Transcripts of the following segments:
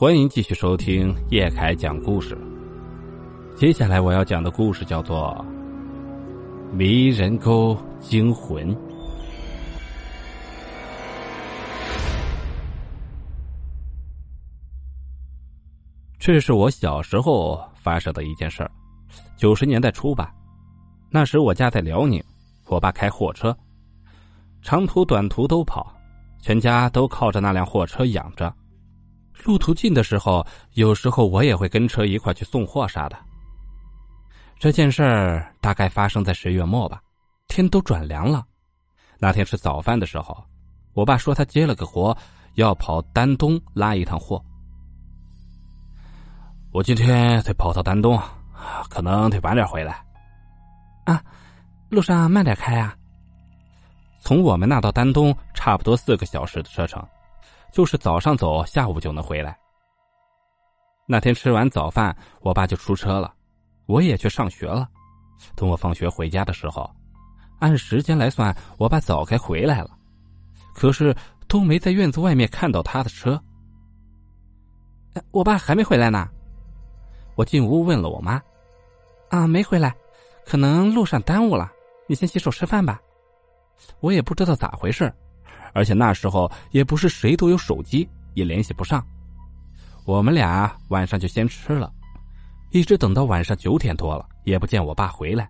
欢迎继续收听叶凯讲故事。接下来我要讲的故事叫做《迷人沟惊魂》。这是我小时候发生的一件事儿，九十年代初吧。那时我家在辽宁，我爸开货车，长途短途都跑，全家都靠着那辆货车养着。路途近的时候，有时候我也会跟车一块去送货啥的。这件事儿大概发生在十月末吧，天都转凉了。那天吃早饭的时候，我爸说他接了个活，要跑丹东拉一趟货。我今天得跑到丹东，可能得晚点回来。啊，路上慢点开啊。从我们那到丹东差不多四个小时的车程。就是早上走，下午就能回来。那天吃完早饭，我爸就出车了，我也去上学了。等我放学回家的时候，按时间来算，我爸早该回来了，可是都没在院子外面看到他的车。我爸还没回来呢。我进屋问了我妈：“啊，没回来，可能路上耽误了。你先洗手吃饭吧。”我也不知道咋回事。而且那时候也不是谁都有手机，也联系不上。我们俩晚上就先吃了，一直等到晚上九点多了，也不见我爸回来。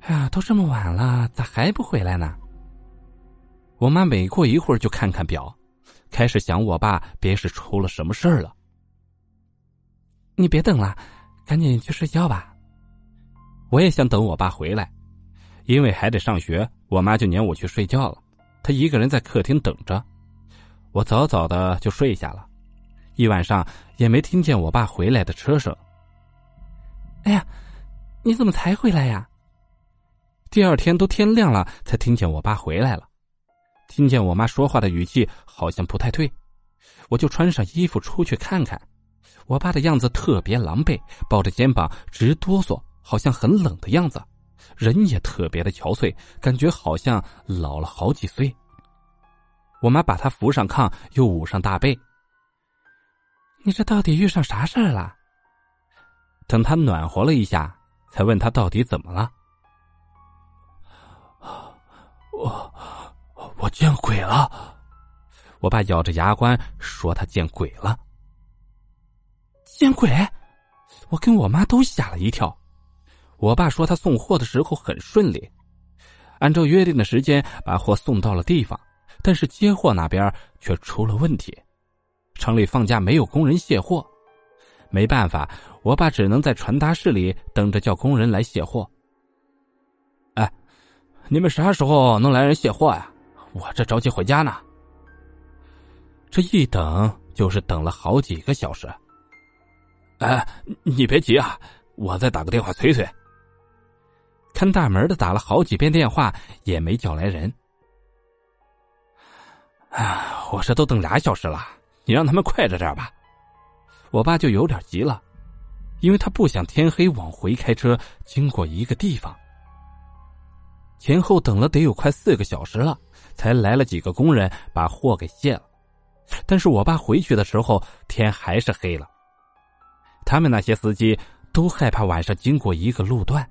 哎呀，都这么晚了，咋还不回来呢？我妈每过一会儿就看看表，开始想我爸别是出了什么事儿了。你别等了，赶紧去睡觉吧。我也想等我爸回来，因为还得上学，我妈就撵我去睡觉了。他一个人在客厅等着，我早早的就睡下了，一晚上也没听见我爸回来的车声。哎呀，你怎么才回来呀？第二天都天亮了才听见我爸回来了，听见我妈说话的语气好像不太对，我就穿上衣服出去看看，我爸的样子特别狼狈，抱着肩膀直哆嗦，好像很冷的样子。人也特别的憔悴，感觉好像老了好几岁。我妈把他扶上炕，又捂上大被。你这到底遇上啥事儿了？等他暖和了一下，才问他到底怎么了。我我见鬼了！我爸咬着牙关说他见鬼了。见鬼！我跟我妈都吓了一跳。我爸说他送货的时候很顺利，按照约定的时间把货送到了地方，但是接货那边却出了问题。城里放假没有工人卸货，没办法，我爸只能在传达室里等着叫工人来卸货。哎，你们啥时候能来人卸货呀？我这着急回家呢。这一等就是等了好几个小时。哎，你别急啊，我再打个电话催催。看大门的打了好几遍电话，也没叫来人。哎，我这都等俩小时了，你让他们快着点吧。我爸就有点急了，因为他不想天黑往回开车经过一个地方。前后等了得有快四个小时了，才来了几个工人把货给卸了。但是我爸回去的时候天还是黑了。他们那些司机都害怕晚上经过一个路段。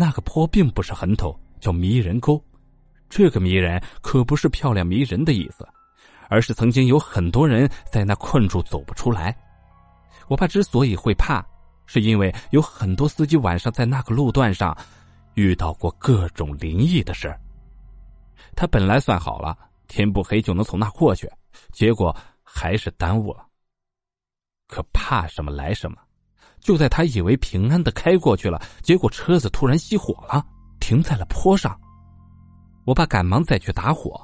那个坡并不是很陡，叫迷人沟。这个迷人可不是漂亮迷人的意思，而是曾经有很多人在那困住走不出来。我爸之所以会怕，是因为有很多司机晚上在那个路段上遇到过各种灵异的事。他本来算好了，天不黑就能从那过去，结果还是耽误了。可怕什么来什么。就在他以为平安的开过去了，结果车子突然熄火了，停在了坡上。我爸赶忙再去打火，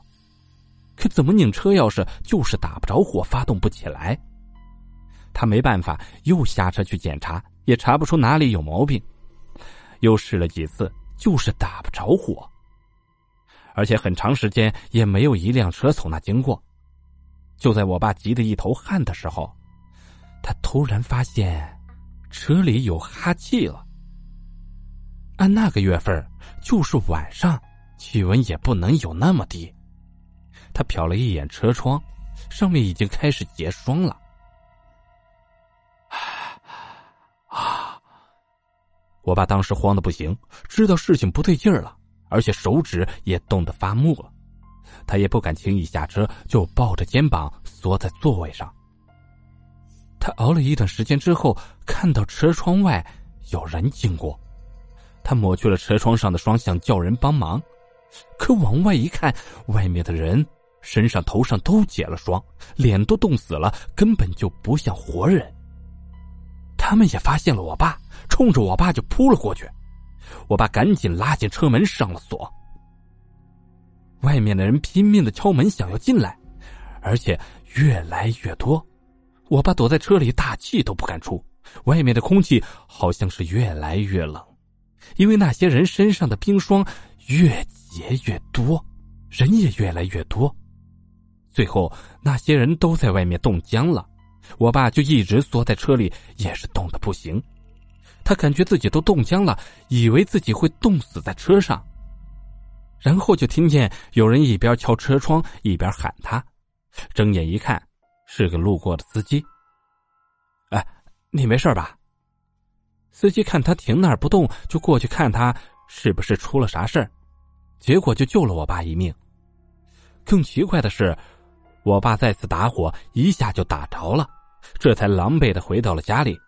可怎么拧车钥匙就是打不着火，发动不起来。他没办法，又下车去检查，也查不出哪里有毛病。又试了几次，就是打不着火，而且很长时间也没有一辆车从那经过。就在我爸急得一头汗的时候，他突然发现。车里有哈气了。按那个月份，就是晚上，气温也不能有那么低。他瞟了一眼车窗，上面已经开始结霜了。啊！我爸当时慌的不行，知道事情不对劲儿了，而且手指也冻得发木了。他也不敢轻易下车，就抱着肩膀缩在座位上。他熬了一段时间之后，看到车窗外有人经过，他抹去了车窗上的霜，想叫人帮忙，可往外一看，外面的人身上、头上都结了霜，脸都冻死了，根本就不像活人。他们也发现了我爸，冲着我爸就扑了过去，我爸赶紧拉紧车门上了锁。外面的人拼命的敲门，想要进来，而且越来越多。我爸躲在车里，大气都不敢出。外面的空气好像是越来越冷，因为那些人身上的冰霜越结越多，人也越来越多。最后，那些人都在外面冻僵了。我爸就一直缩在车里，也是冻得不行。他感觉自己都冻僵了，以为自己会冻死在车上。然后就听见有人一边敲车窗，一边喊他。睁眼一看。是个路过的司机。哎，你没事吧？司机看他停那儿不动，就过去看他是不是出了啥事儿，结果就救了我爸一命。更奇怪的是，我爸再次打火，一下就打着了，这才狼狈的回到了家里。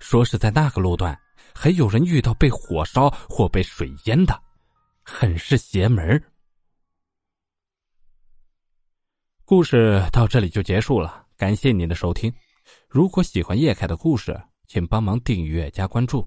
说是在那个路段还有人遇到被火烧或被水淹的，很是邪门故事到这里就结束了，感谢您的收听。如果喜欢叶凯的故事，请帮忙订阅加关注。